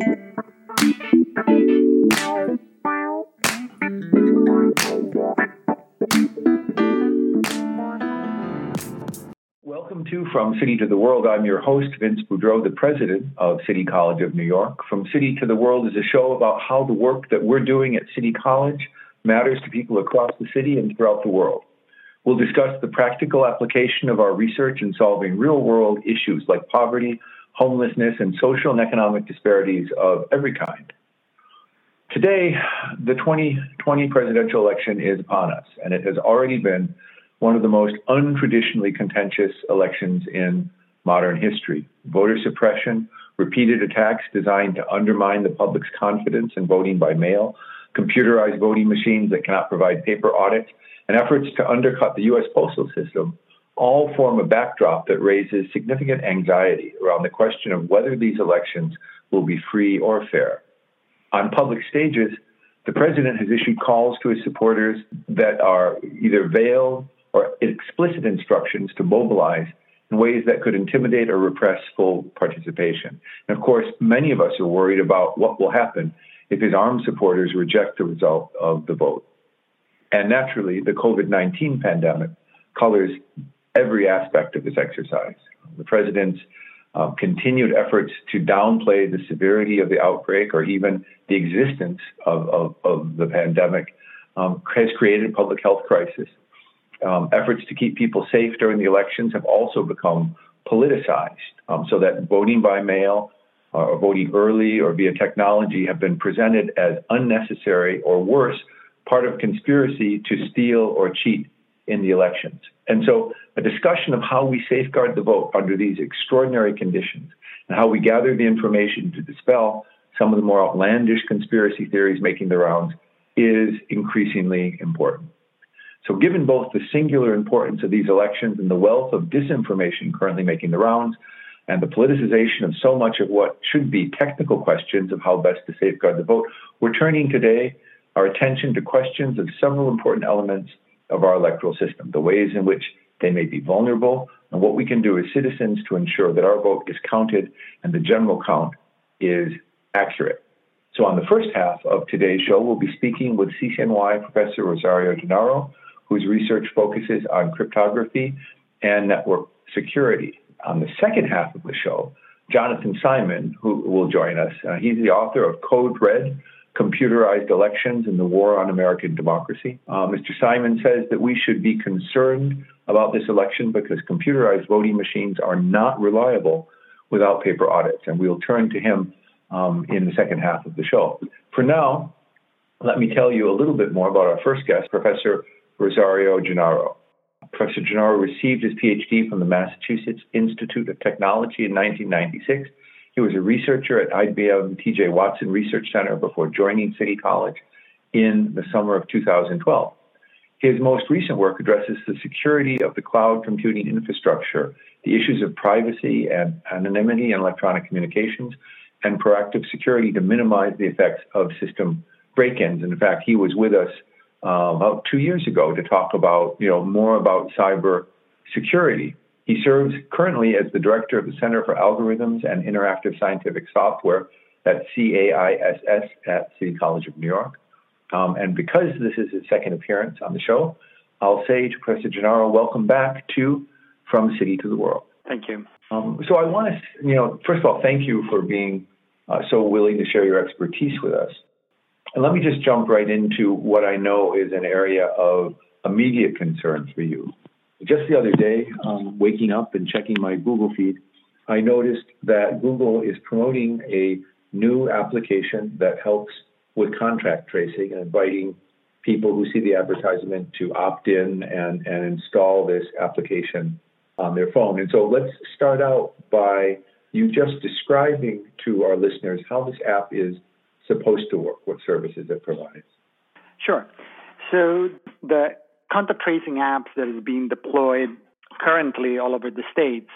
Welcome to From City to the World. I'm your host, Vince Boudreau, the president of City College of New York. From City to the World is a show about how the work that we're doing at City College matters to people across the city and throughout the world. We'll discuss the practical application of our research in solving real world issues like poverty, homelessness, and social and economic disparities of every kind. Today, the 2020 presidential election is upon us, and it has already been one of the most untraditionally contentious elections in modern history. Voter suppression, repeated attacks designed to undermine the public's confidence in voting by mail, computerized voting machines that cannot provide paper audits, and efforts to undercut the U.S. postal system all form a backdrop that raises significant anxiety around the question of whether these elections will be free or fair. On public stages, the president has issued calls to his supporters that are either veiled or explicit instructions to mobilize in ways that could intimidate or repress full participation. And of course, many of us are worried about what will happen if his armed supporters reject the result of the vote. And naturally, the COVID 19 pandemic colors every aspect of this exercise. The president's uh, continued efforts to downplay the severity of the outbreak or even the existence of, of, of the pandemic um, has created a public health crisis. Um, efforts to keep people safe during the elections have also become politicized, um, so that voting by mail or voting early or via technology have been presented as unnecessary or worse, part of conspiracy to steal or cheat in the elections. And so, a discussion of how we safeguard the vote under these extraordinary conditions and how we gather the information to dispel some of the more outlandish conspiracy theories making the rounds is increasingly important. So, given both the singular importance of these elections and the wealth of disinformation currently making the rounds, and the politicization of so much of what should be technical questions of how best to safeguard the vote, we're turning today our attention to questions of several important elements of our electoral system, the ways in which they may be vulnerable, and what we can do as citizens to ensure that our vote is counted and the general count is accurate. So, on the first half of today's show, we'll be speaking with CCNY Professor Rosario Gennaro, whose research focuses on cryptography and network security. On the second half of the show, Jonathan Simon, who will join us, uh, he's the author of Code Red computerized elections and the war on American democracy. Uh, Mr. Simon says that we should be concerned about this election because computerized voting machines are not reliable without paper audits. And we'll turn to him um, in the second half of the show. For now, let me tell you a little bit more about our first guest, Professor Rosario Gennaro. Professor Gennaro received his PhD from the Massachusetts Institute of Technology in 1996 he was a researcher at IBM TJ Watson Research Center before joining City College in the summer of 2012. His most recent work addresses the security of the cloud computing infrastructure, the issues of privacy and anonymity in electronic communications, and proactive security to minimize the effects of system break-ins. In fact, he was with us uh, about two years ago to talk about, you know, more about cyber security. He serves currently as the director of the Center for Algorithms and Interactive Scientific Software at CAISS at City College of New York. Um, and because this is his second appearance on the show, I'll say to Professor Gennaro, welcome back to From City to the World. Thank you. Um, so I want to, you know, first of all, thank you for being uh, so willing to share your expertise with us. And let me just jump right into what I know is an area of immediate concern for you. Just the other day, um, waking up and checking my Google feed, I noticed that Google is promoting a new application that helps with contact tracing and inviting people who see the advertisement to opt in and, and install this application on their phone. And so let's start out by you just describing to our listeners how this app is supposed to work, what services it provides. Sure. So the contact tracing apps that is being deployed currently all over the states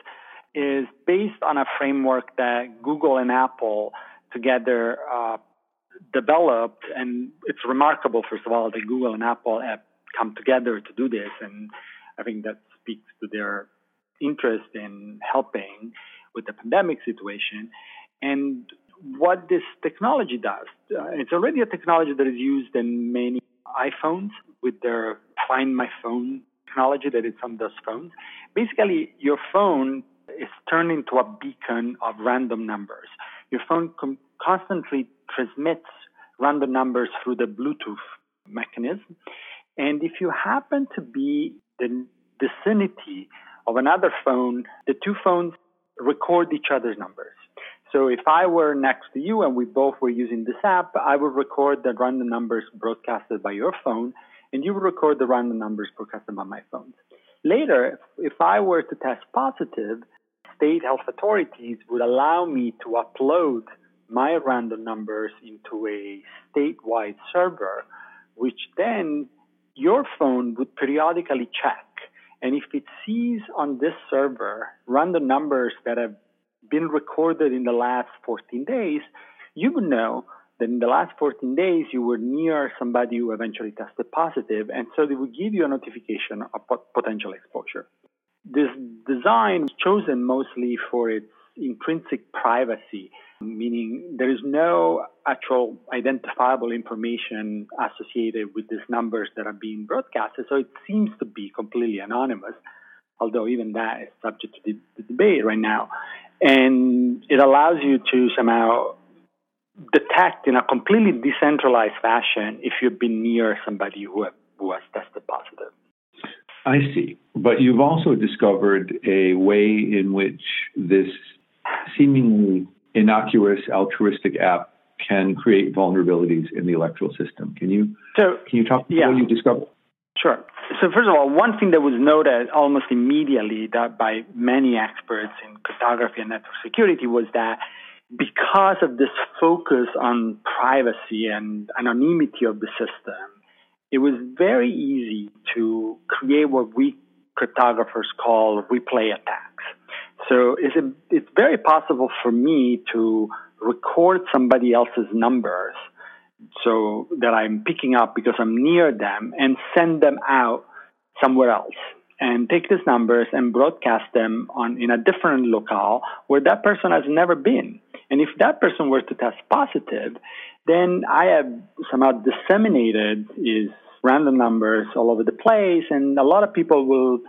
is based on a framework that Google and Apple together uh, developed. And it's remarkable, first of all, that Google and Apple have come together to do this. And I think that speaks to their interest in helping with the pandemic situation. And what this technology does. Uh, it's already a technology that is used in many iPhones with their Find My Phone technology that is on those phones. Basically, your phone is turned into a beacon of random numbers. Your phone com- constantly transmits random numbers through the Bluetooth mechanism. And if you happen to be the vicinity of another phone, the two phones record each other's numbers. So if I were next to you and we both were using this app, I would record the random numbers broadcasted by your phone, and you would record the random numbers broadcasted by my phone. Later, if I were to test positive, state health authorities would allow me to upload my random numbers into a statewide server, which then your phone would periodically check. And if it sees on this server random numbers that have been recorded in the last 14 days, you would know that in the last 14 days you were near somebody who eventually tested positive, and so they would give you a notification of potential exposure. This design was chosen mostly for its intrinsic privacy, meaning there is no actual identifiable information associated with these numbers that are being broadcasted. So it seems to be completely anonymous, although even that is subject to the debate right now. And it allows you to somehow detect in a completely decentralized fashion if you've been near somebody who, have, who has tested positive. I see. But you've also discovered a way in which this seemingly innocuous altruistic app can create vulnerabilities in the electoral system. Can you so, can you talk about yeah. what you discovered? Sure. So first of all, one thing that was noted almost immediately that by many experts in cryptography and network security was that because of this focus on privacy and anonymity of the system, it was very easy to create what we cryptographers call replay attacks. So it's, a, it's very possible for me to record somebody else's numbers so that I'm picking up because I'm near them and send them out somewhere else and take these numbers and broadcast them on in a different locale where that person has never been. And if that person were to test positive, then I have somehow disseminated his random numbers all over the place, and a lot of people will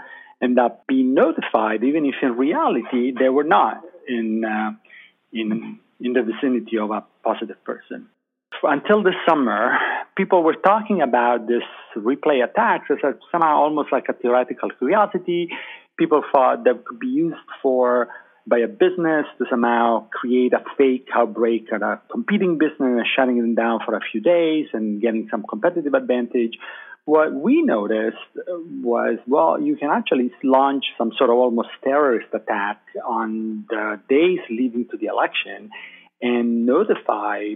end up being notified, even if in reality they were not in uh, in in the vicinity of a positive person. Until this summer, people were talking about this replay attacks as somehow almost like a theoretical curiosity. People thought that could be used for by a business to somehow create a fake outbreak at a competing business and shutting them down for a few days and getting some competitive advantage. What we noticed was, well, you can actually launch some sort of almost terrorist attack on the days leading to the election and notify,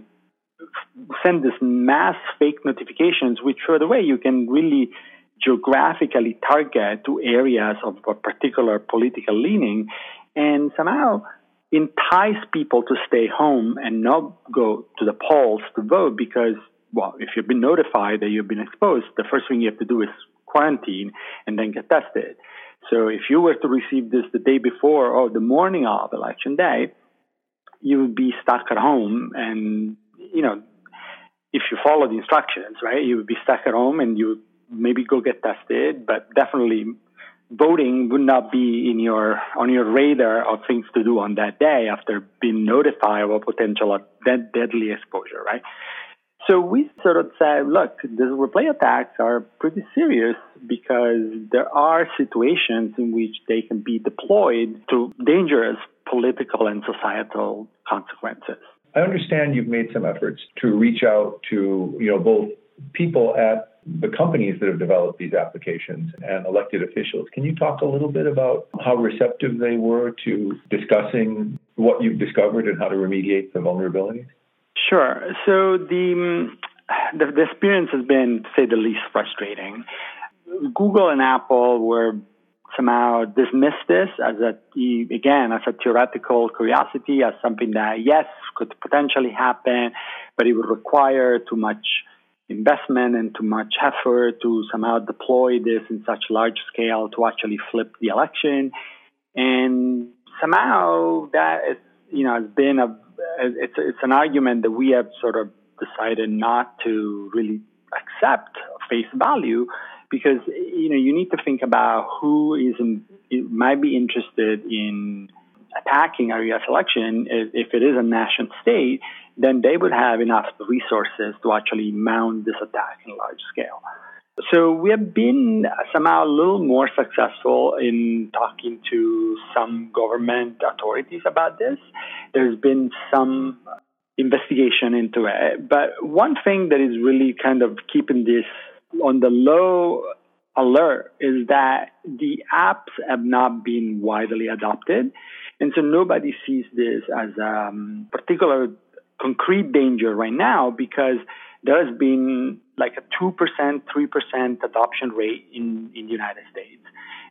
send this mass fake notifications, which, for the way, you can really geographically target to areas of a particular political leaning and somehow entice people to stay home and not go to the polls to vote because, well, if you've been notified that you've been exposed, the first thing you have to do is quarantine and then get tested. So if you were to receive this the day before or the morning of election day, you would be stuck at home and, you know, if you follow the instructions, right, you would be stuck at home and you maybe go get tested, but definitely voting would not be in your on your radar of things to do on that day after being notified of a potential dead, deadly exposure, right? So we sort of said, look, these replay attacks are pretty serious because there are situations in which they can be deployed to dangerous political and societal consequences. I understand you've made some efforts to reach out to, you know, both people at the companies that have developed these applications and elected officials. Can you talk a little bit about how receptive they were to discussing what you've discovered and how to remediate the vulnerabilities? Sure. So the, the, the experience has been, to say the least, frustrating. Google and Apple were somehow dismiss this as a again as a theoretical curiosity, as something that yes could potentially happen, but it would require too much investment and too much effort to somehow deploy this in such large scale to actually flip the election. And somehow that is, you know, has been a, it's it's an argument that we have sort of decided not to really accept face value because you know you need to think about who is in, might be interested in attacking a U.S. election. If it is a nation state, then they would have enough resources to actually mount this attack in large scale. So we have been somehow a little more successful in talking to some government authorities about this. There's been some investigation into it. But one thing that is really kind of keeping this on the low alert is that the apps have not been widely adopted. And so nobody sees this as a um, particular concrete danger right now because there has been like a 2%, 3% adoption rate in, in the United States.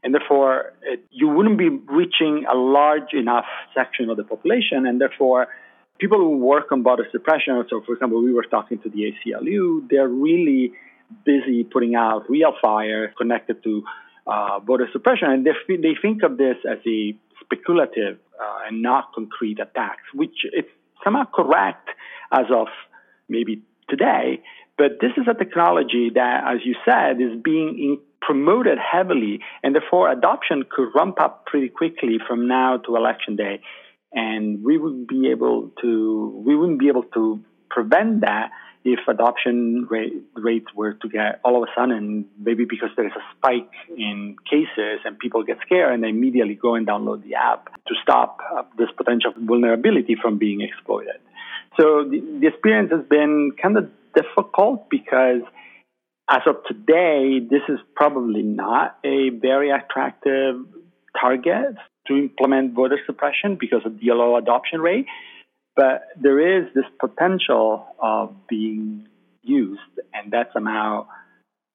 And therefore, it, you wouldn't be reaching a large enough section of the population. And therefore, people who work on voter suppression, so for example, we were talking to the ACLU, they're really busy putting out real fire connected to uh, voter suppression. And they, they think of this as a speculative uh, and not concrete attacks, which is somehow correct as of maybe today. But this is a technology that, as you said, is being in, promoted heavily, and therefore adoption could ramp up pretty quickly from now to election day, and we would be able to we wouldn't be able to prevent that if adoption rate, rates were to get all of a sudden, maybe because there is a spike in cases and people get scared and they immediately go and download the app to stop uh, this potential vulnerability from being exploited. So the, the experience has been kind of difficult because as of today, this is probably not a very attractive target to implement voter suppression because of the low adoption rate. But there is this potential of being used, and that somehow,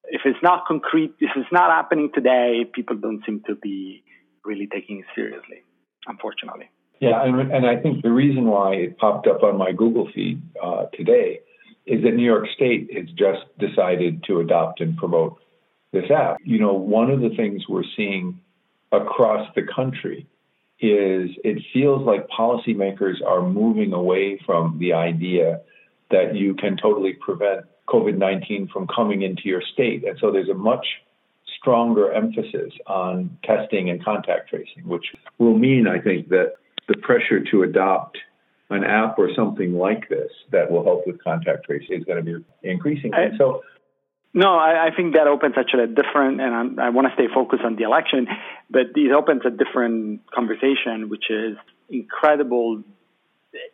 if it's not concrete, if it's not happening today, people don't seem to be really taking it seriously, unfortunately. Yeah, and, and I think the reason why it popped up on my Google feed uh, today is that New York State has just decided to adopt and promote this app. You know, one of the things we're seeing across the country is it feels like policymakers are moving away from the idea that you can totally prevent COVID 19 from coming into your state. And so there's a much stronger emphasis on testing and contact tracing, which will mean, I think, that the pressure to adopt an app or something like this that will help with contact tracing is going to be increasing. And so, no, I, I, think that opens actually a different, and I'm, i want to stay focused on the election, but it opens a different conversation, which is incredible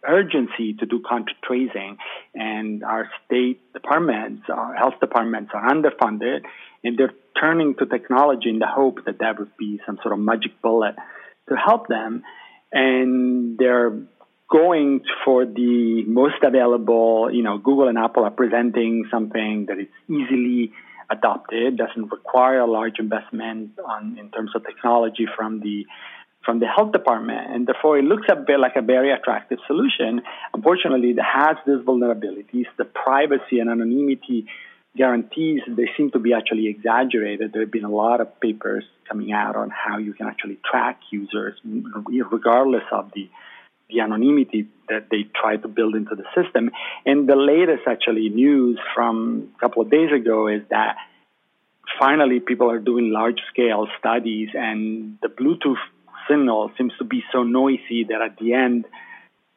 urgency to do contact tracing, and our state departments, our health departments are underfunded, and they're turning to technology in the hope that that would be some sort of magic bullet to help them, and they're going for the most available, you know, Google and Apple are presenting something that is easily adopted, doesn't require a large investment on in terms of technology from the from the health department, and therefore it looks a bit like a very attractive solution. Unfortunately, it has these vulnerabilities. The privacy and anonymity guarantees they seem to be actually exaggerated. There have been a lot of papers coming out on how you can actually track users regardless of the the anonymity that they try to build into the system. And the latest actually news from a couple of days ago is that finally people are doing large scale studies and the Bluetooth signal seems to be so noisy that at the end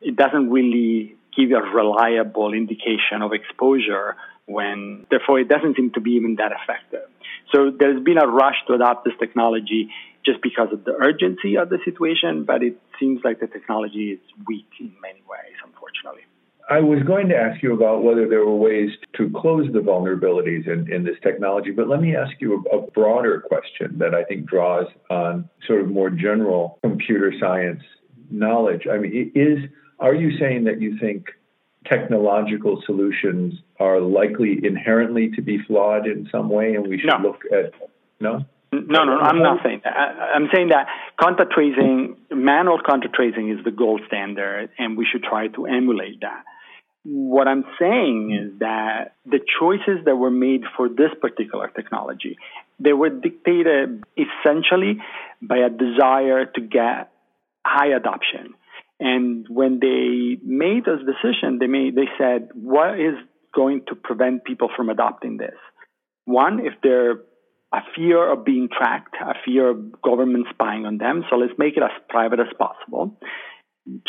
it doesn't really give a reliable indication of exposure when therefore it doesn't seem to be even that effective. So there's been a rush to adopt this technology just because of the urgency of the situation, but it seems like the technology is weak in many ways, unfortunately. I was going to ask you about whether there were ways to close the vulnerabilities in, in this technology, but let me ask you a, a broader question that I think draws on sort of more general computer science knowledge. I mean, is are you saying that you think technological solutions are likely inherently to be flawed in some way, and we should no. look at no? No, no, I'm not saying that. I'm saying that contact tracing, manual contact tracing is the gold standard, and we should try to emulate that. What I'm saying is that the choices that were made for this particular technology, they were dictated essentially by a desire to get high adoption. And when they made this decision, they made they said, what is going to prevent people from adopting this? One, if they're a fear of being tracked, a fear of government spying on them. So let's make it as private as possible.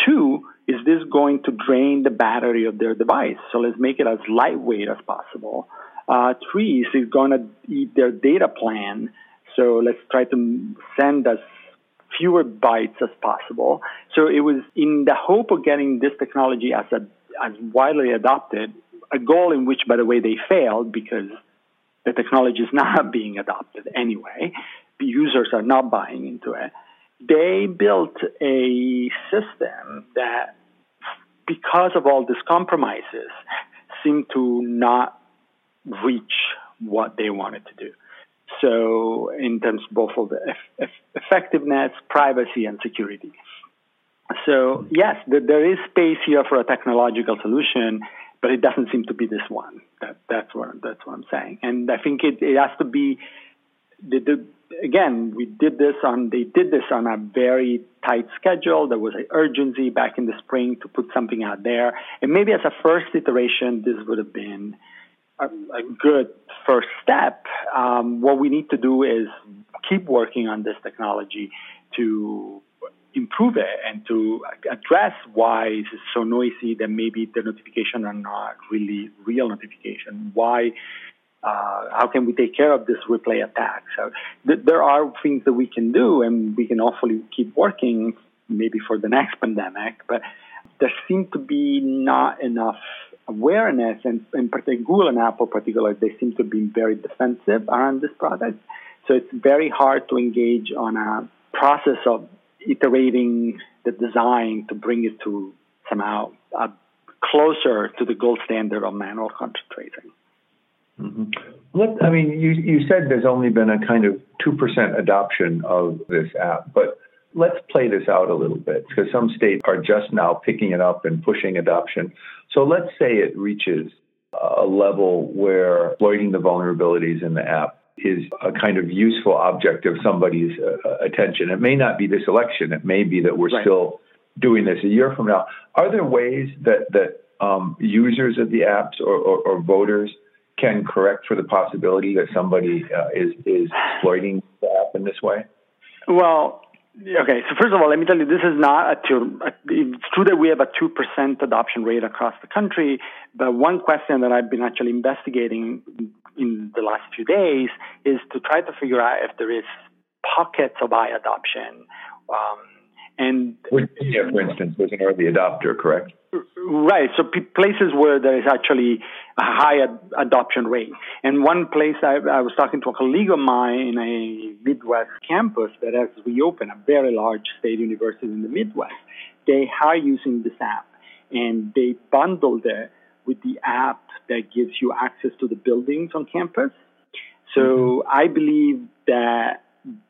Two, is this going to drain the battery of their device? So let's make it as lightweight as possible. Uh, three, is it going to eat their data plan? So let's try to send as fewer bytes as possible. So it was in the hope of getting this technology as a, as widely adopted, a goal in which, by the way, they failed because the technology is not being adopted anyway. The users are not buying into it. They built a system that, because of all these compromises, seemed to not reach what they wanted to do. So, in terms both of the eff- effectiveness, privacy, and security. So, yes, there is space here for a technological solution, but it doesn't seem to be this one. That, that's what that's what I'm saying. And I think it, it has to be. The, the, again, we did this on. They did this on a very tight schedule. There was an urgency back in the spring to put something out there, and maybe as a first iteration, this would have been a, a good first step. Um, what we need to do is keep working on this technology to improve it and to address why it's so noisy that maybe the notification are not really real notification. Why? Uh, how can we take care of this replay attack? So th- there are things that we can do, and we can hopefully keep working, maybe for the next pandemic. But there seems to be not enough awareness, and in particular, Google and Apple, particularly, they seem to be very defensive around this product. So it's very hard to engage on a process of iterating the design to bring it to somehow uh, closer to the gold standard of manual contact tracing. Mm-hmm. I mean, you, you said there's only been a kind of 2% adoption of this app, but let's play this out a little bit because some states are just now picking it up and pushing adoption. So let's say it reaches a level where exploiting the vulnerabilities in the app is a kind of useful object of somebody's uh, attention. It may not be this election. It may be that we're right. still doing this a year from now. Are there ways that that um, users of the apps or, or, or, voters can correct for the possibility that somebody uh, is is exploiting the app in this way? Well, Okay, so first of all, let me tell you, this is not a two. It's true that we have a two percent adoption rate across the country, but one question that I've been actually investigating in the last few days is to try to figure out if there is pockets of high adoption. Um, and for instance, was an early adopter, correct? Right. So p- places where there is actually a high ad- adoption rate. And one place I, I, was talking to a colleague of mine in a Midwest campus that has reopened, a very large state university in the Midwest. They are using this app, and they bundled it with the app that gives you access to the buildings on campus. So mm-hmm. I believe that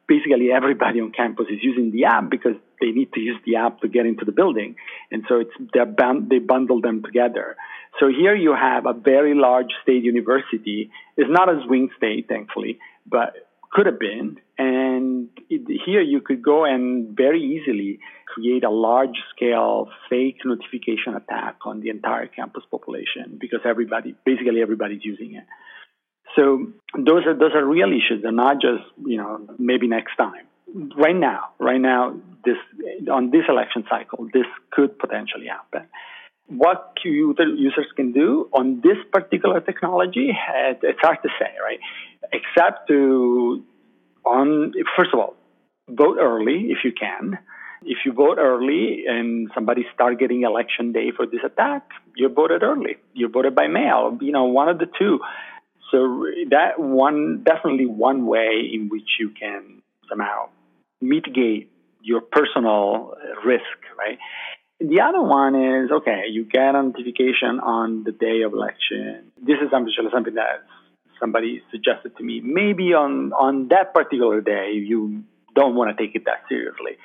basically everybody on campus is using the app because they need to use the app to get into the building. And so it's they're band, they bundle them together. So here you have a very large state university. It's not a swing state, thankfully, but could have been. And it, here you could go and very easily create a large scale fake notification attack on the entire campus population because everybody, basically everybody's using it. So those are those are real issues. They're not just you know maybe next time. Right now, right now, this on this election cycle, this could potentially happen. What users can do on this particular technology, eh, it's hard to say, right? Except to on first of all, vote early if you can. If you vote early and somebody start getting election day for this attack, you voted early. You voted by mail. You know, one of the two. So that one definitely one way in which you can somehow mitigate your personal risk, right? The other one is okay, you get a notification on the day of election. This is something that somebody suggested to me. Maybe on on that particular day, you don't want to take it that seriously.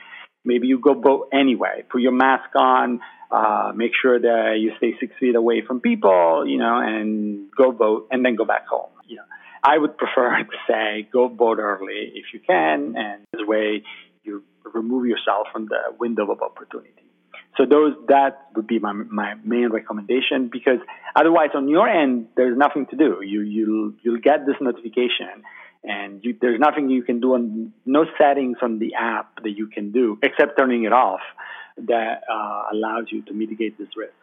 Maybe you go vote anyway. Put your mask on. Uh, make sure that you stay six feet away from people, you know, and go vote and then go back home. You know, I would prefer to say go vote early if you can, and this way you remove yourself from the window of opportunity. So those that would be my my main recommendation because otherwise on your end there's nothing to do. You you'll you'll get this notification and you, there's nothing you can do on no settings on the app that you can do except turning it off that uh, allows you to mitigate this risk.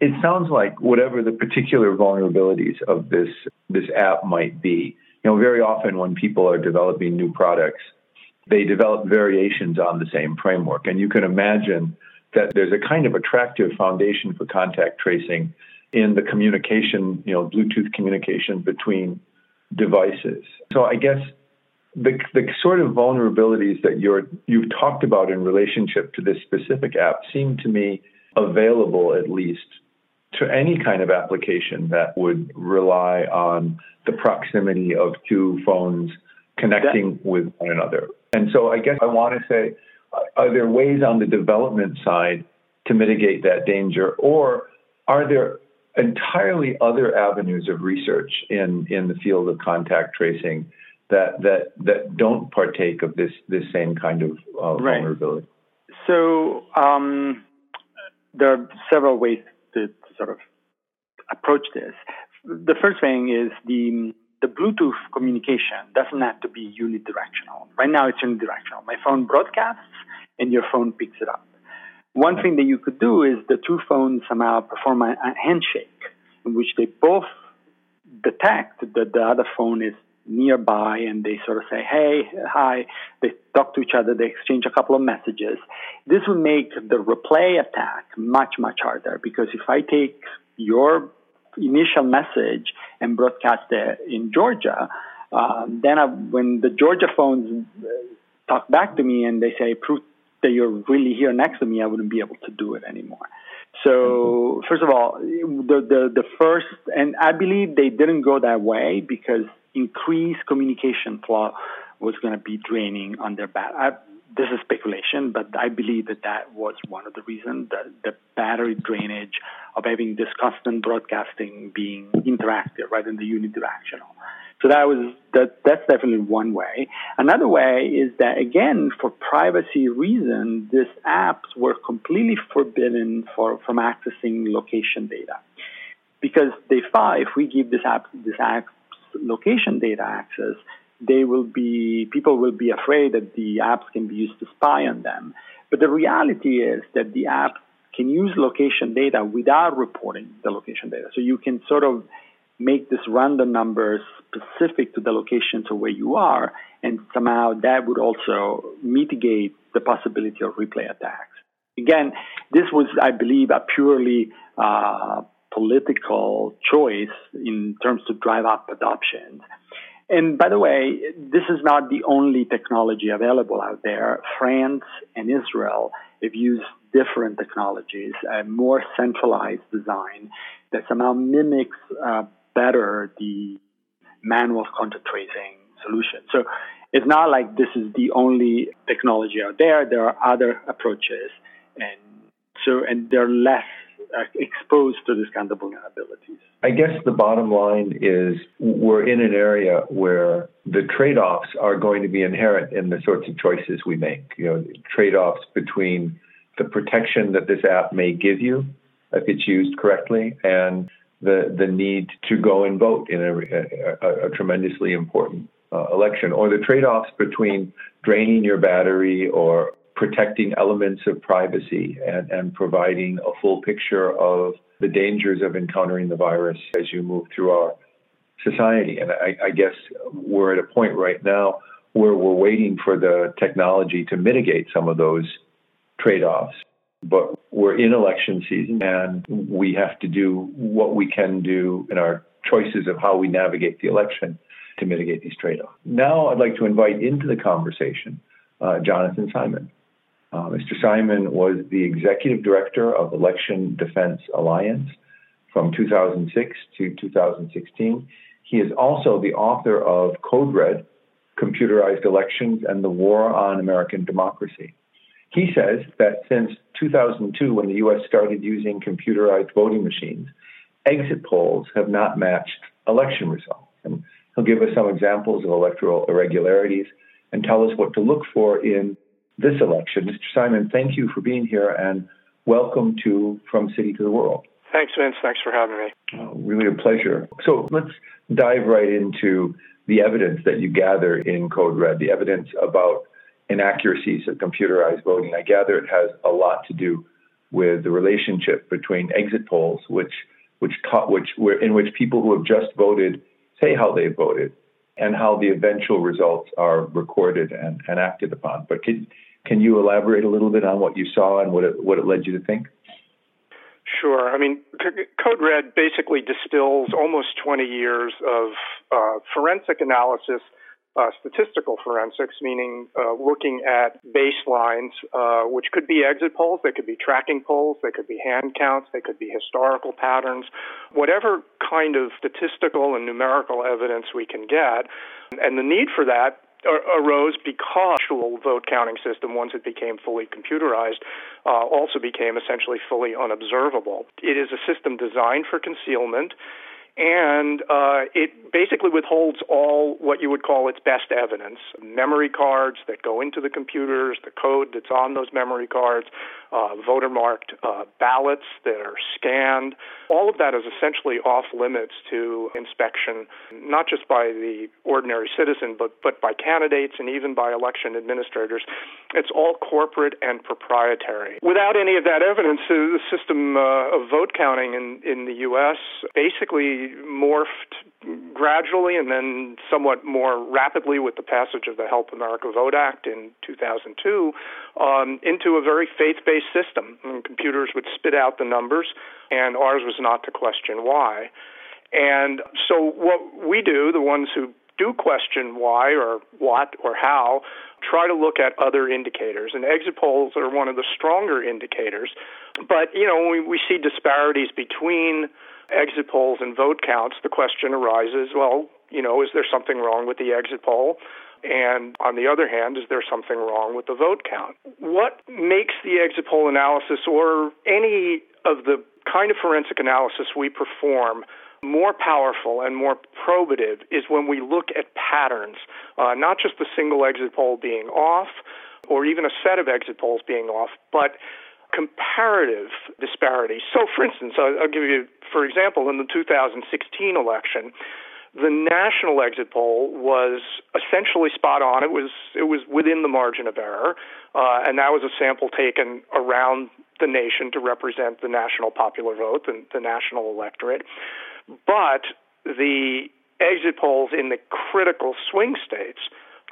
It sounds like whatever the particular vulnerabilities of this this app might be. You know, very often when people are developing new products, they develop variations on the same framework, and you can imagine that there's a kind of attractive foundation for contact tracing in the communication, you know, Bluetooth communication between devices. So I guess the the sort of vulnerabilities that you're you've talked about in relationship to this specific app seem to me available at least to any kind of application that would rely on the proximity of two phones connecting that, with one another. And so I guess I want to say are there ways on the development side to mitigate that danger, or are there entirely other avenues of research in, in the field of contact tracing that that that don't partake of this this same kind of uh, right. vulnerability? So um, there are several ways to, to sort of approach this. The first thing is the the Bluetooth communication doesn't have to be unidirectional. Right now, it's unidirectional. My phone broadcasts, and your phone picks it up. One thing that you could do is the two phones somehow perform a, a handshake in which they both detect that the other phone is nearby and they sort of say, hey, hi. They talk to each other, they exchange a couple of messages. This would make the replay attack much, much harder because if I take your initial message and broadcast it in Georgia, uh, then I, when the Georgia phones uh, talk back to me and they say, prove that you're really here next to me, I wouldn't be able to do it anymore. So first of all, the, the the first, and I believe they didn't go that way because increased communication flow was going to be draining on their bat this is speculation, but I believe that that was one of the reasons the, the battery drainage of having this constant broadcasting being interactive rather than the unidirectional. So that was that. That's definitely one way. Another way is that again, for privacy reasons, these apps were completely forbidden for from accessing location data because they thought if we give this app this app's location data access, they will be people will be afraid that the apps can be used to spy on them. But the reality is that the app can use location data without reporting the location data. So you can sort of make this random number specific to the location to where you are, and somehow that would also mitigate the possibility of replay attacks. Again, this was, I believe, a purely uh, political choice in terms to drive up adoption. And by the way, this is not the only technology available out there. France and Israel have used different technologies, a more centralized design that somehow mimics uh, better the manual contact tracing solution. So it's not like this is the only technology out there. There are other approaches, and so and they're less exposed to this kind of vulnerabilities. I guess the bottom line is we're in an area where the trade-offs are going to be inherent in the sorts of choices we make. You know, trade-offs between the protection that this app may give you if it's used correctly and the the need to go and vote in a, a, a tremendously important uh, election, or the trade-offs between draining your battery or protecting elements of privacy and, and providing a full picture of the dangers of encountering the virus as you move through our society. And I, I guess we're at a point right now where we're waiting for the technology to mitigate some of those trade offs. But we're in election season and we have to do what we can do in our choices of how we navigate the election to mitigate these trade offs. Now, I'd like to invite into the conversation uh, Jonathan Simon. Uh, Mr. Simon was the executive director of Election Defense Alliance from 2006 to 2016. He is also the author of Code Red Computerized Elections and the War on American Democracy. He says that since 2002, when the U.S. started using computerized voting machines, exit polls have not matched election results. And he'll give us some examples of electoral irregularities and tell us what to look for in this election. Mr. Simon, thank you for being here, and welcome to From City to the World. Thanks, Vince. Thanks for having me. Oh, really a pleasure. So let's dive right into the evidence that you gather in Code Red, the evidence about inaccuracies of computerized voting. I gather it has a lot to do with the relationship between exit polls, which which taught which were in which people who have just voted say how they voted, and how the eventual results are recorded and, and acted upon. But can can you elaborate a little bit on what you saw and what it what it led you to think? Sure. I mean, Code Red basically distills almost 20 years of uh, forensic analysis uh, statistical forensics, meaning uh, looking at baselines, uh, which could be exit polls, they could be tracking polls, they could be hand counts, they could be historical patterns, whatever kind of statistical and numerical evidence we can get. And the need for that arose because the actual vote counting system, once it became fully computerized, uh, also became essentially fully unobservable. It is a system designed for concealment and uh, it basically withholds all what you would call its best evidence memory cards that go into the computers, the code that's on those memory cards, uh, voter marked uh, ballots that are scanned. All of that is essentially off limits to inspection, not just by the ordinary citizen, but, but by candidates and even by election administrators. It's all corporate and proprietary. Without any of that evidence, the system uh, of vote counting in, in the U.S. basically morphed gradually and then somewhat more rapidly with the passage of the Help America Vote Act in 2002 um, into a very faith based system. And computers would spit out the numbers, and ours was not to question why. And so, what we do, the ones who do question why or what or how, try to look at other indicators. And exit polls are one of the stronger indicators. But, you know, we, we see disparities between exit polls and vote counts, the question arises well, you know, is there something wrong with the exit poll? And on the other hand, is there something wrong with the vote count? What makes the exit poll analysis or any of the kind of forensic analysis we perform more powerful and more probative is when we look at patterns, uh, not just the single exit poll being off or even a set of exit polls being off, but comparative disparity. So, for instance, I'll, give you, for example, in the 2016 election, the national exit poll was essentially spot on. It was it was within the margin of error, uh, and that was a sample taken around the nation to represent the national popular vote, and the national electorate. But the exit polls in the critical swing states,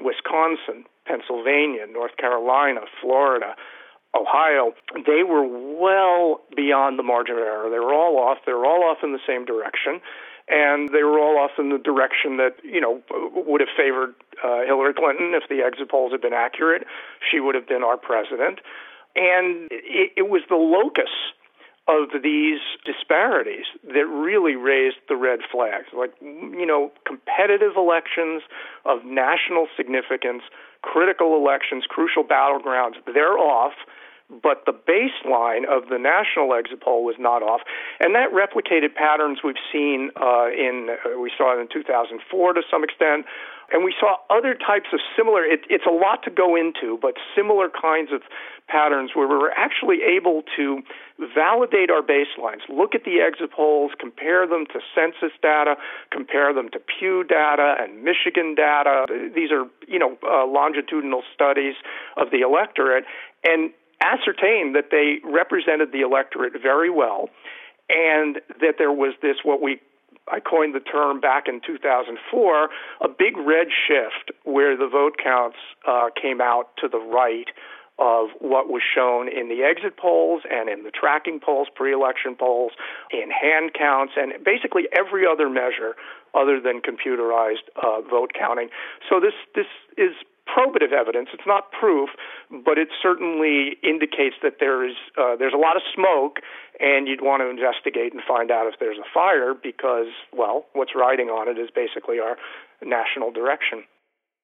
Wisconsin, Pennsylvania, North Carolina, Florida, Ohio, they were well beyond the margin of error. They were all off. They were all off in the same direction. And they were all off in the direction that, you know, would have favored uh, Hillary Clinton if the exit polls had been accurate. She would have been our president. And it, it was the locus of these disparities that really raised the red flags. Like, you know, competitive elections of national significance, critical elections, crucial battlegrounds, they're off but the baseline of the national exit poll was not off, and that replicated patterns we've seen uh, in uh, we saw it in 2004 to some extent, and we saw other types of similar. It, it's a lot to go into, but similar kinds of patterns where we were actually able to validate our baselines, look at the exit polls, compare them to census data, compare them to Pew data and Michigan data. These are you know uh, longitudinal studies of the electorate, and ascertained that they represented the electorate very well and that there was this what we I coined the term back in 2004 a big red shift where the vote counts uh, came out to the right of what was shown in the exit polls and in the tracking polls, pre-election polls, in hand counts, and basically every other measure other than computerized uh, vote counting. So this this is probative evidence. It's not proof, but it certainly indicates that there is uh, there's a lot of smoke, and you'd want to investigate and find out if there's a fire because, well, what's riding on it is basically our national direction.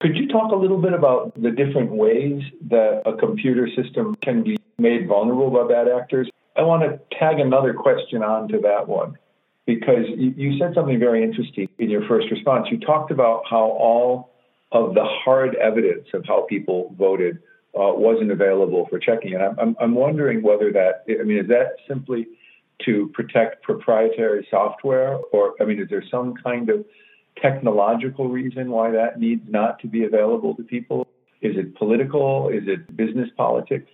Could you talk a little bit about the different ways that a computer system can be made vulnerable by bad actors? I want to tag another question on to that one because you said something very interesting in your first response. You talked about how all of the hard evidence of how people voted uh, wasn't available for checking. And I'm, I'm, I'm wondering whether that, I mean, is that simply to protect proprietary software? Or, I mean, is there some kind of technological reason why that needs not to be available to people? Is it political? Is it business politics?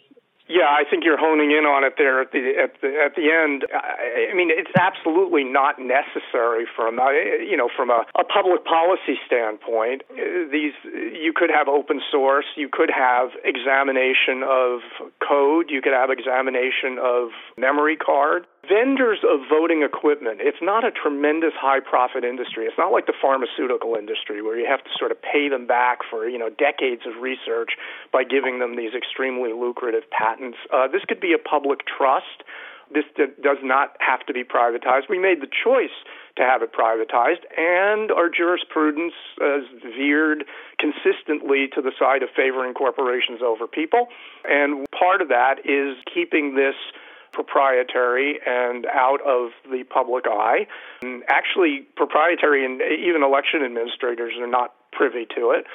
Yeah, I think you're honing in on it there at the at the at the end. I, I mean, it's absolutely not necessary from uh, you know from a, a public policy standpoint. Uh, these you could have open source, you could have examination of code, you could have examination of memory card vendors of voting equipment, it's not a tremendous high profit industry. It's not like the pharmaceutical industry where you have to sort of pay them back for, you know, decades of research by giving them these extremely lucrative patents. Uh, this could be a public trust. This d- does not have to be privatized. We made the choice to have it privatized, and our jurisprudence has veered consistently to the side of favoring corporations over people. And part of that is keeping this proprietary and out of the public eye. And actually, proprietary and even election administrators are not privy to it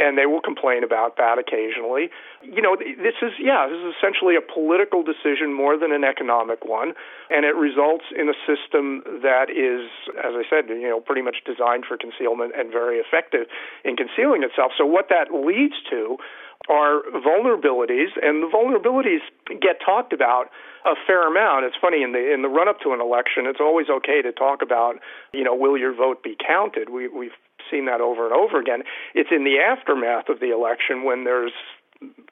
and they will complain about that occasionally. You know, this is, yeah, this is essentially a political decision more than an economic one, and it results in a system that is, as I said, you know, pretty much designed for concealment and very effective in concealing itself. So, what that leads to are vulnerabilities, and the vulnerabilities get talked about a fair amount. It's funny in the in the run up to an election, it's always okay to talk about, you know, will your vote be counted? We we've seen that over and over again. It's in the aftermath of the election when there's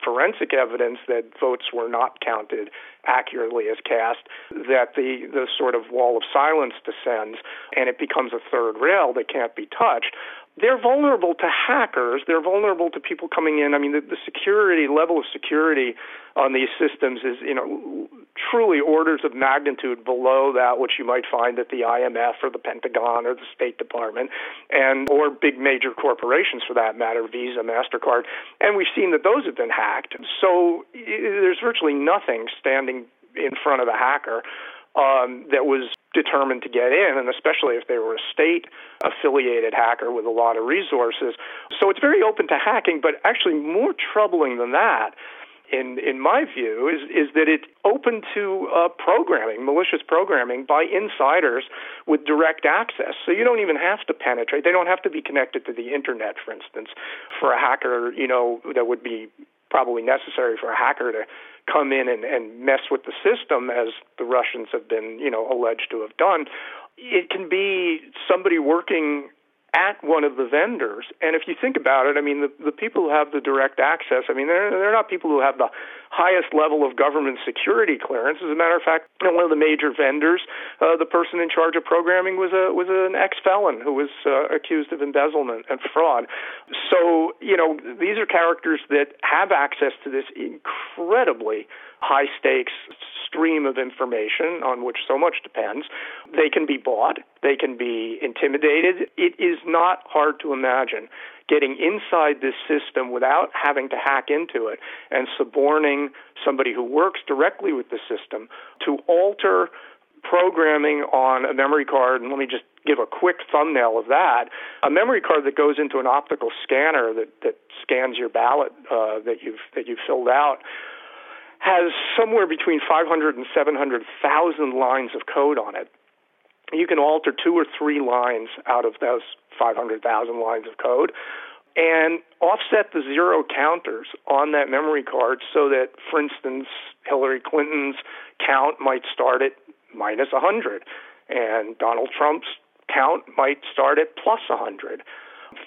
forensic evidence that votes were not counted accurately as cast that the the sort of wall of silence descends and it becomes a third rail that can't be touched they're vulnerable to hackers. They're vulnerable to people coming in. I mean, the, the security level of security on these systems is, you know, truly orders of magnitude below that which you might find at the IMF or the Pentagon or the State Department, and or big major corporations for that matter, Visa, Mastercard. And we've seen that those have been hacked. So there's virtually nothing standing in front of a hacker um, that was determined to get in, and especially if they were a state affiliated hacker with a lot of resources. So it's very open to hacking, but actually more troubling than that. In, in my view, is, is that it's open to uh, programming, malicious programming by insiders with direct access. So you don't even have to penetrate. They don't have to be connected to the internet, for instance, for a hacker, you know, that would be probably necessary for a hacker to come in and, and mess with the system, as the Russians have been, you know, alleged to have done. It can be somebody working at one of the vendors. And if you think about it, I mean, the, the people who have the direct access, I mean, they're, they're not people who have the highest level of government security clearance. As a matter of fact, you know, one of the major vendors, uh, the person in charge of programming was a was an ex felon who was uh, accused of embezzlement and fraud. So you know these are characters that have access to this incredibly high stakes stream of information on which so much depends. They can be bought, they can be intimidated. It is not hard to imagine getting inside this system without having to hack into it and suborning somebody who works directly with the system to alter programming on a memory card. And let me just give a quick thumbnail of that. A memory card that goes into an optical scanner that, that scans your ballot uh, that you've that you've filled out has somewhere between 500 and 700,000 lines of code on it. You can alter two or three lines out of those 500,000 lines of code and offset the zero counters on that memory card so that, for instance, Hillary Clinton's count might start at minus 100 and Donald Trump's count might start at plus 100.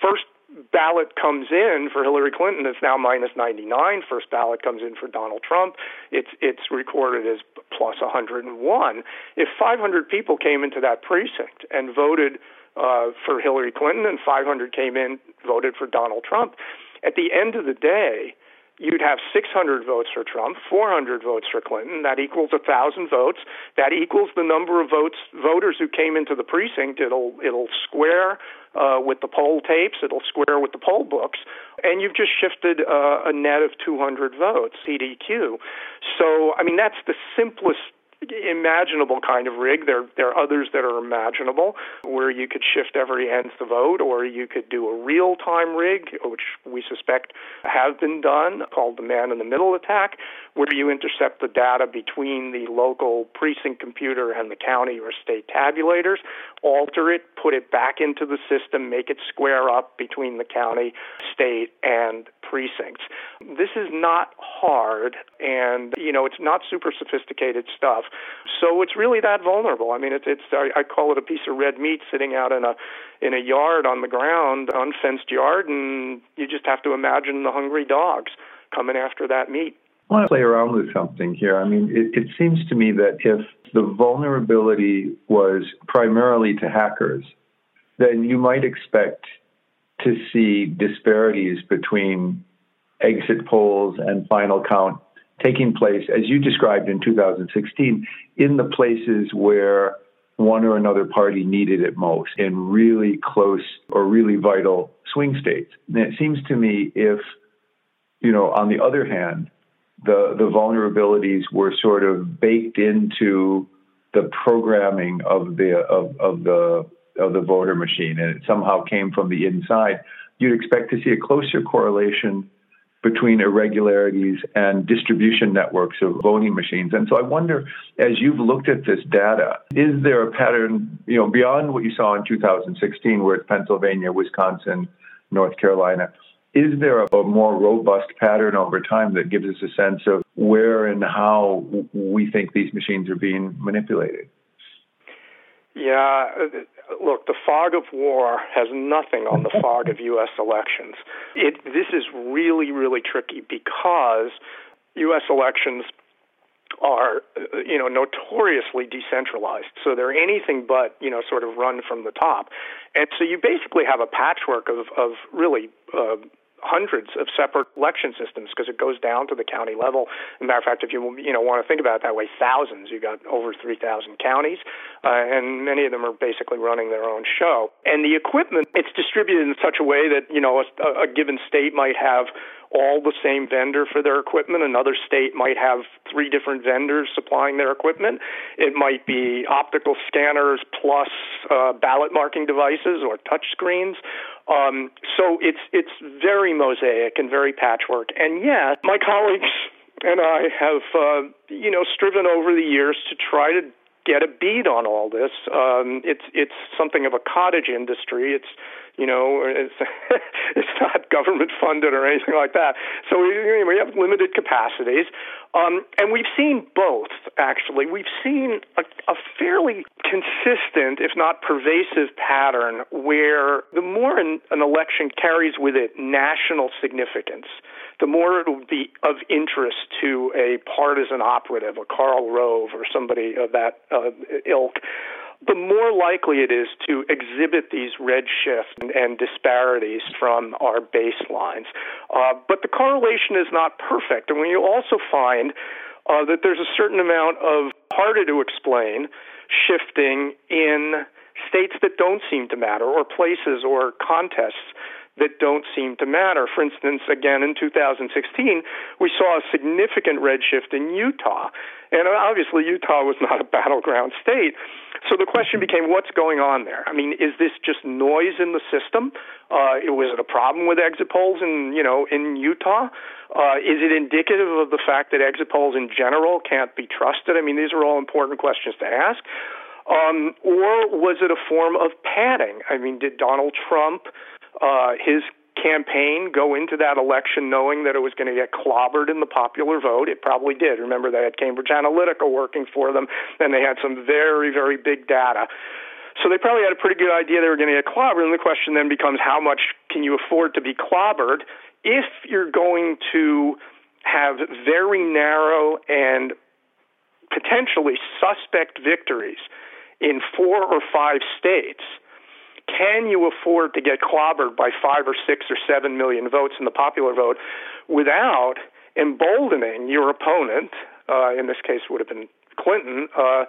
First ballot comes in for Hillary Clinton, it's now minus 99. First ballot comes in for Donald Trump, it's it's recorded as plus 101. If 500 people came into that precinct and voted uh, for Hillary Clinton, and 500 came in voted for Donald Trump, at the end of the day, you'd have 600 votes for Trump, 400 votes for Clinton. That equals 1,000 votes. That equals the number of votes voters who came into the precinct. It'll it'll square uh, with the poll tapes. It'll square with the poll books, and you've just shifted uh, a net of 200 votes, CDQ. So, I mean, that's the simplest imaginable kind of rig. There, there are others that are imaginable, where you could shift every nth vote, or you could do a real-time rig, which we suspect has been done, called the man-in-the-middle attack, where you intercept the data between the local precinct computer and the county or state tabulators, alter it, put it back into the system, make it square up between the county, state, and precincts. This is not hard, and you know it's not super sophisticated stuff. So it's really that vulnerable. I mean, it's it's I, I call it a piece of red meat sitting out in a in a yard on the ground, unfenced yard, and you just have to imagine the hungry dogs coming after that meat. I want to play around with something here. I mean, it, it seems to me that if the vulnerability was primarily to hackers, then you might expect to see disparities between exit polls and final count taking place, as you described in 2016, in the places where one or another party needed it most, in really close or really vital swing states. And it seems to me if, you know, on the other hand, the, the vulnerabilities were sort of baked into the programming of the of, of the of the voter machine and it somehow came from the inside, you'd expect to see a closer correlation between irregularities and distribution networks of voting machines. And so I wonder, as you've looked at this data, is there a pattern, you know, beyond what you saw in 2016, where it's Pennsylvania, Wisconsin, North Carolina? Is there a more robust pattern over time that gives us a sense of where and how we think these machines are being manipulated? Yeah, look, the fog of war has nothing on the fog of U.S. elections. It, this is really, really tricky because U.S. elections are, you know, notoriously decentralized. So they're anything but, you know, sort of run from the top. And so you basically have a patchwork of, of really uh, hundreds of separate election systems because it goes down to the county level. As a matter of fact, if you you know want to think about it that way, thousands. You've got over 3,000 counties, uh, and many of them are basically running their own show. And the equipment it's distributed in such a way that you know a, a given state might have all the same vendor for their equipment. Another state might have three different vendors supplying their equipment. It might be optical scanners plus uh, ballot marking devices or touch screens. Um, so it's it's very mosaic and very patchwork. And yet, my colleagues and I have uh, you know striven over the years to try to get a bead on all this. Um, it's it's something of a cottage industry. It's you know it's it's not government funded or anything like that. So we we have limited capacities, um, and we've seen both. Actually, we've seen a, a fairly consistent, if not pervasive, pattern where the more an, an election carries with it national significance the more it will be of interest to a partisan operative, a Karl Rove or somebody of that uh, ilk, the more likely it is to exhibit these red shifts and, and disparities from our baselines. Uh, but the correlation is not perfect. And when you also find uh, that there's a certain amount of harder to explain shifting in states that don't seem to matter or places or contests that don't seem to matter. For instance, again in 2016, we saw a significant redshift in Utah. And obviously, Utah was not a battleground state. So the question became, what's going on there? I mean, is this just noise in the system? Uh, was it a problem with exit polls in, you know, in Utah? Uh, is it indicative of the fact that exit polls in general can't be trusted? I mean, these are all important questions to ask. Um, or was it a form of padding? I mean, did Donald Trump uh, his campaign go into that election knowing that it was going to get clobbered in the popular vote. It probably did. Remember, they had Cambridge Analytica working for them, and they had some very, very big data. So they probably had a pretty good idea they were going to get clobbered. And the question then becomes how much can you afford to be clobbered if you're going to have very narrow and potentially suspect victories in four or five states – can you afford to get clobbered by five or six or seven million votes in the popular vote without emboldening your opponent, uh, in this case would have been Clinton, uh,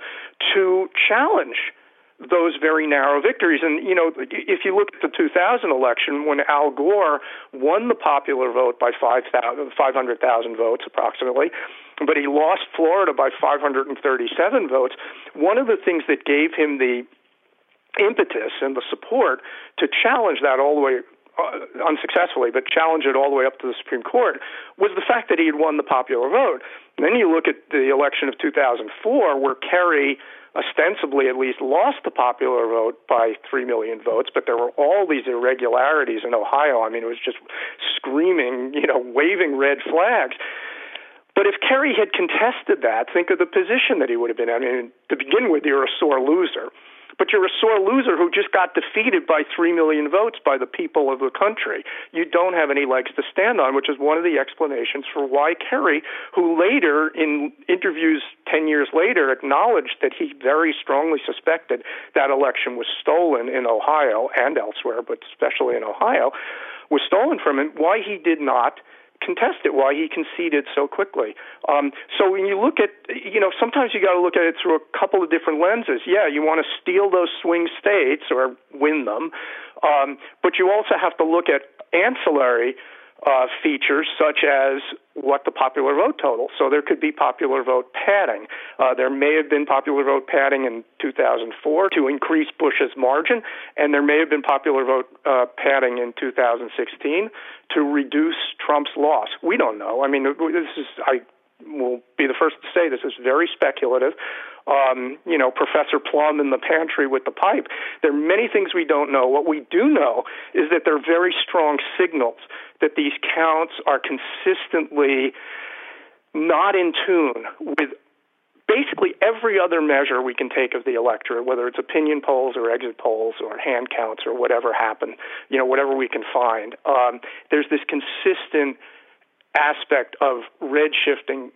to challenge those very narrow victories. And, you know, if you look at the 2000 election, when Al Gore won the popular vote by 500,000 votes approximately, but he lost Florida by 537 votes. One of the things that gave him the impetus and the support to challenge that all the way uh, unsuccessfully, but challenge it all the way up to the Supreme Court, was the fact that he had won the popular vote. And then you look at the election of 2004, where Kerry ostensibly at least lost the popular vote by 3 million votes, but there were all these irregularities in Ohio. I mean, it was just screaming, you know, waving red flags. But if Kerry had contested that, think of the position that he would have been in. I mean, to begin with, you're a sore loser but you're a sore loser who just got defeated by 3 million votes by the people of the country. You don't have any legs to stand on, which is one of the explanations for why Kerry, who later, in interviews 10 years later, acknowledged that he very strongly suspected that election was stolen in Ohio and elsewhere, but especially in Ohio, was stolen from him, why he did not contest it, why he conceded so quickly. Um, so when you look at, you know, sometimes you got to look at it through a couple of different lenses. Yeah, you want to steal those swing states or win them, um, but you also have to look at ancillary uh, features such as what the popular vote total. So there could be popular vote padding. Uh, there may have been popular vote padding in 2004 to increase Bush's margin, and there may have been popular vote uh, padding in 2016 to reduce Trump's loss. We don't know. I mean, this is I will be the first to say this is very speculative. Um, you know, Professor Plum in the pantry with the pipe. There are many things we don't know. What we do know is that there are very strong signals that these counts are consistently not in tune with basically every other measure we can take of the electorate, whether it's opinion polls or exit polls or hand counts or whatever happened, you know, whatever we can find. Um, there's this consistent aspect of red shifting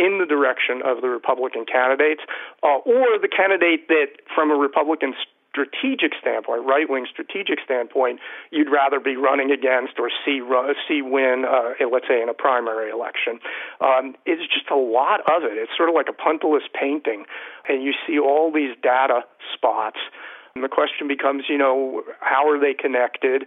in the direction of the Republican candidates, uh, or the candidate that, from a Republican strategic standpoint, right wing strategic standpoint, you'd rather be running against or see see win, uh, let's say in a primary election. Um, it's just a lot of it. It's sort of like a pointillist painting, and you see all these data spots. And the question becomes, you know, how are they connected?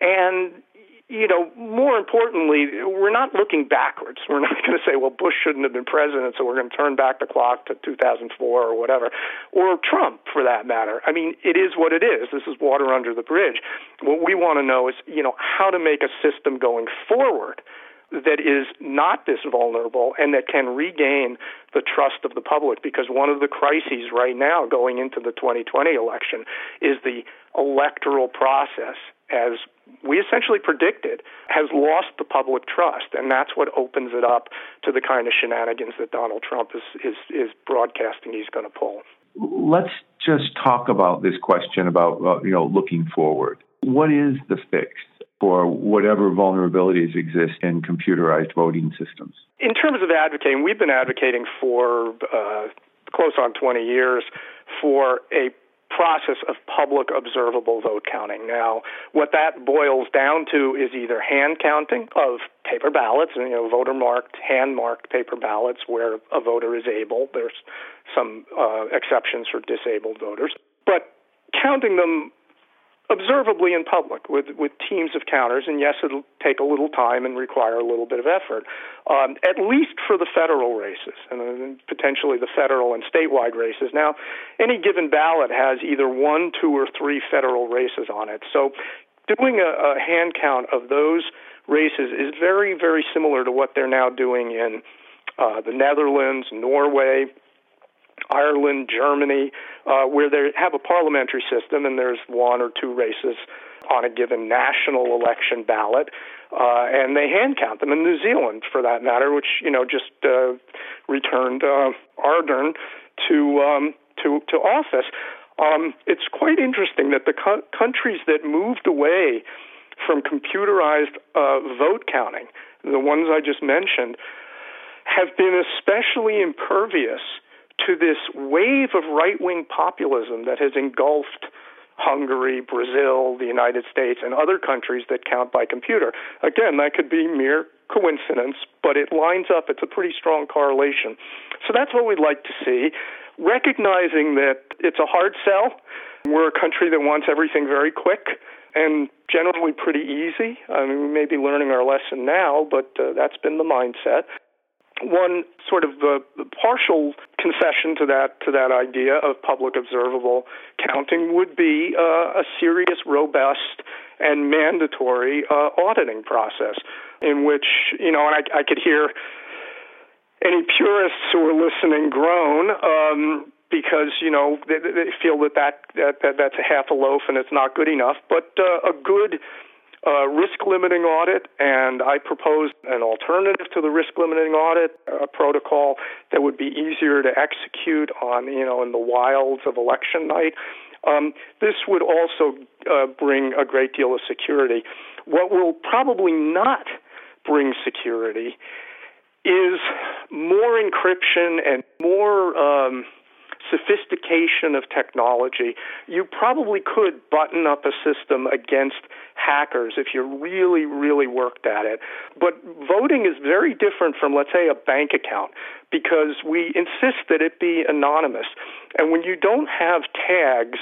And you know, more importantly, we're not looking backwards. We're not going to say, well, Bush shouldn't have been president, so we're going to turn back the clock to 2004 or whatever, or Trump for that matter. I mean, it is what it is. This is water under the bridge. What we want to know is, you know, how to make a system going forward that is not this vulnerable and that can regain the trust of the public because one of the crises right now going into the 2020 election is the electoral process as we essentially predicted, has lost the public trust, and that's what opens it up to the kind of shenanigans that Donald Trump is is, is broadcasting he's going to pull. Let's just talk about this question about uh, you know looking forward. What is the fix for whatever vulnerabilities exist in computerized voting systems? In terms of advocating, we've been advocating for uh, close on 20 years for a process of public observable vote counting. Now, what that boils down to is either hand counting of paper ballots, you know, voter marked, hand marked paper ballots where a voter is able. There's some uh, exceptions for disabled voters, but counting them observably in public with, with teams of counters. And yes, it'll take a little time and require a little bit of effort, um, at least for the federal races and potentially the federal and statewide races. Now, any given ballot has either one, two, or three federal races on it. So doing a, a hand count of those races is very, very similar to what they're now doing in uh, the Netherlands, Norway, Ireland, Germany, uh, where they have a parliamentary system and there's one or two races on a given national election ballot, uh, and they hand count them in New Zealand, for that matter, which you know just uh, returned uh, Ardern to um, to to office. Um, it's quite interesting that the co- countries that moved away from computerized uh, vote counting, the ones I just mentioned, have been especially impervious to this wave of right wing populism that has engulfed Hungary, Brazil, the United States, and other countries that count by computer. Again, that could be mere coincidence, but it lines up. It's a pretty strong correlation. So that's what we'd like to see, recognizing that it's a hard sell. We're a country that wants everything very quick and generally pretty easy. I mean, we may be learning our lesson now, but uh, that's been the mindset. One sort of uh, partial concession to that to that idea of public observable counting would be uh, a serious, robust, and mandatory uh, auditing process, in which you know, and I, I could hear any purists who are listening groan. Um, because you know they, they feel that, that that that that's a half a loaf and it's not good enough, but uh, a good uh, risk limiting audit, and I proposed an alternative to the risk limiting audit, a protocol that would be easier to execute on, you know, in the wilds of election night. Um, this would also uh, bring a great deal of security. What will probably not bring security is more encryption and more. Um, sophistication of technology, you probably could button up a system against hackers if you really, really worked at it. But voting is very different from, let's say, a bank account because we insist that it be anonymous. And when you don't have tags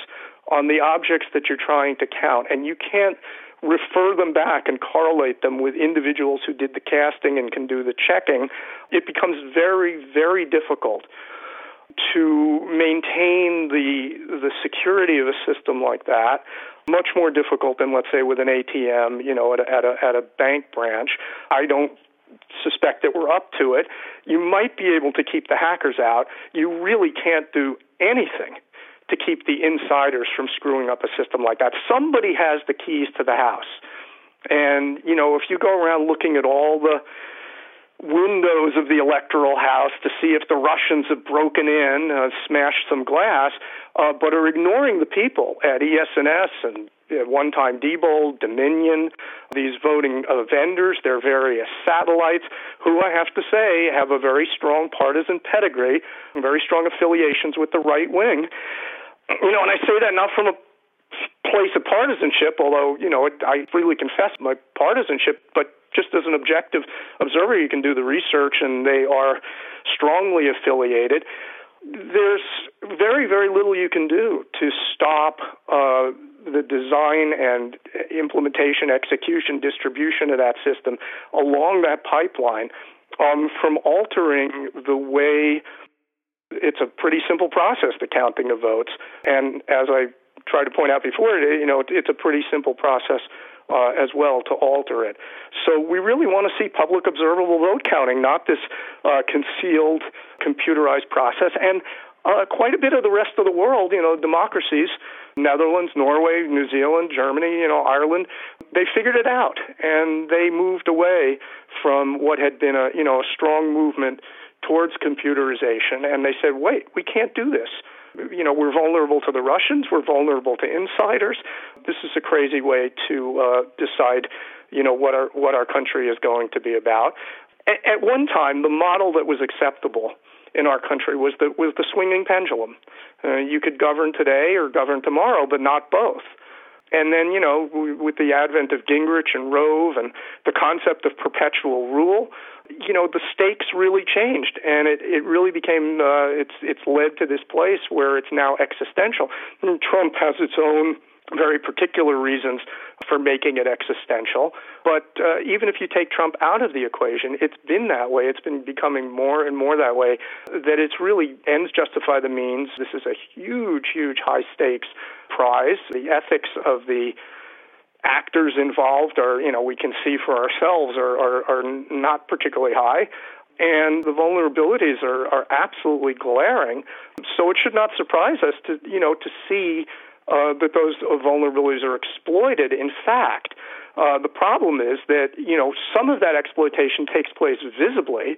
on the objects that you're trying to count, and you can't refer them back and correlate them with individuals who did the casting and can do the checking, it becomes very, very difficult to maintain the the security of a system like that much more difficult than let's say with an ATM you know at a, at a at a bank branch. I don't suspect that we're up to it. You might be able to keep the hackers out. You really can't do anything to keep the insiders from screwing up a system like that. Somebody has the keys to the house. And you know if you go around looking at all the windows of the electoral house to see if the Russians have broken in, uh, smashed some glass, uh, but are ignoring the people at ES&S and at one time Diebold, Dominion, these voting uh, vendors, their various satellites, who I have to say have a very strong partisan pedigree, very strong affiliations with the right wing. You know, and I say that not from a place of partisanship, although, you know, I freely confess my partisanship, but just as an objective observer, you can do the research, and they are strongly affiliated. There's very, very little you can do to stop uh, the design and implementation, execution, distribution of that system along that pipeline um, from altering the way it's a pretty simple process, the counting of votes. And as I tried to point out before, you know, it's a pretty simple process uh, as well to alter it. So we really want to see public observable vote counting, not this uh, concealed computerized process. And uh, quite a bit of the rest of the world, you know, democracies, Netherlands, Norway, New Zealand, Germany, you know, Ireland, they figured it out and they moved away from what had been a, you know, a strong movement towards computerization and they said, "Wait, we can't do this." You know, we're vulnerable to the Russians, we're vulnerable to insiders. This is a crazy way to uh, decide, you know, what our what our country is going to be about. A- at one time, the model that was acceptable in our country was the was the swinging pendulum. Uh, you could govern today or govern tomorrow, but not both. And then, you know, with the advent of Gingrich and Rove and the concept of perpetual rule, you know the stakes really changed and it it really became uh, it's it's led to this place where it's now existential and Trump has its own very particular reasons for making it existential. But uh, even if you take Trump out of the equation, it's been that way. It's been becoming more and more that way. That it's really ends justify the means. This is a huge, huge high stakes prize. The ethics of the actors involved are, you know, we can see for ourselves are, are, are not particularly high. And the vulnerabilities are, are absolutely glaring. So it should not surprise us to, you know, to see uh, that those vulnerabilities are exploited. In fact, uh, the problem is that, you know, some of that exploitation takes place visibly,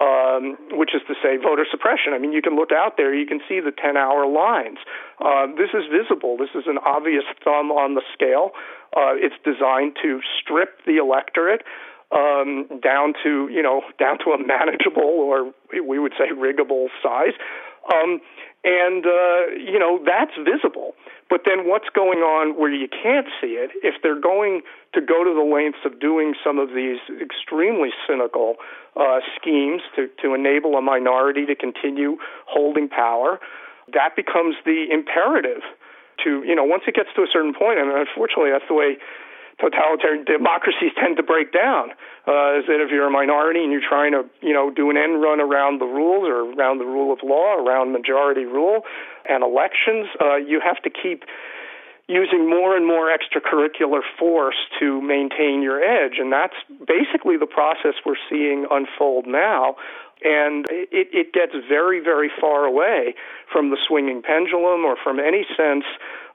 um, which is to say voter suppression. I mean, you can look out there, you can see the 10 hour lines. Uh, this is visible. This is an obvious thumb on the scale. Uh, it's designed to strip the electorate um, down to you know down to a manageable or we would say riggable size, um, and uh, you know that's visible. But then what's going on where you can't see it? If they're going to go to the lengths of doing some of these extremely cynical uh, schemes to to enable a minority to continue holding power, that becomes the imperative to you know once it gets to a certain point, and unfortunately that's the way totalitarian democracies tend to break down. Uh, is that if you're a minority and you're trying to, you know, do an end run around the rules or around the rule of law, around majority rule and elections, uh, you have to keep using more and more extracurricular force to maintain your edge. And that's basically the process we're seeing unfold now. And it, it gets very, very far away from the swinging pendulum or from any sense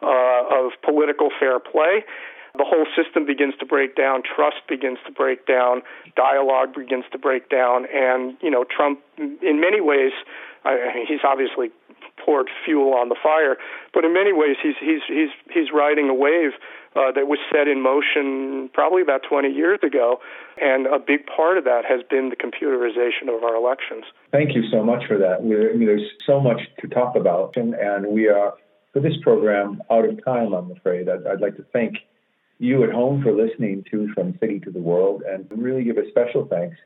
uh, of political fair play the whole system begins to break down, trust begins to break down, dialogue begins to break down, and you know Trump, in many ways, I mean, he's obviously poured fuel on the fire, but in many ways he's he's he's he's riding a wave uh, that was set in motion probably about 20 years ago, and a big part of that has been the computerization of our elections. Thank you so much for that. I mean, there's so much to talk about, and, and we are for this program out of time. I'm afraid. I'd, I'd like to thank you at home for listening to From City to the World, and really give a special thanks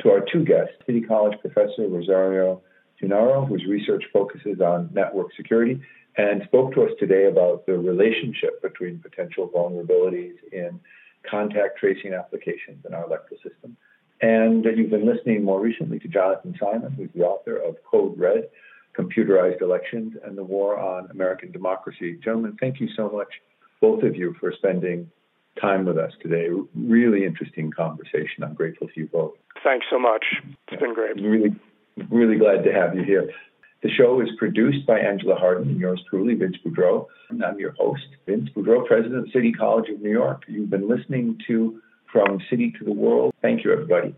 to our two guests, City College Professor Rosario Gennaro, whose research focuses on network security, and spoke to us today about the relationship between potential vulnerabilities in contact tracing applications in our electoral system. And you've been listening more recently to Jonathan Simon, who's the author of Code Red Computerized Elections and the War on American Democracy. Gentlemen, thank you so much both of you for spending time with us today. Really interesting conversation. I'm grateful to you both. Thanks so much. It's been great. Really, really glad to have you here. The show is produced by Angela Harden and yours truly, Vince Boudreau. I'm your host, Vince Boudreau, President of City College of New York. You've been listening to From City to the World. Thank you, everybody.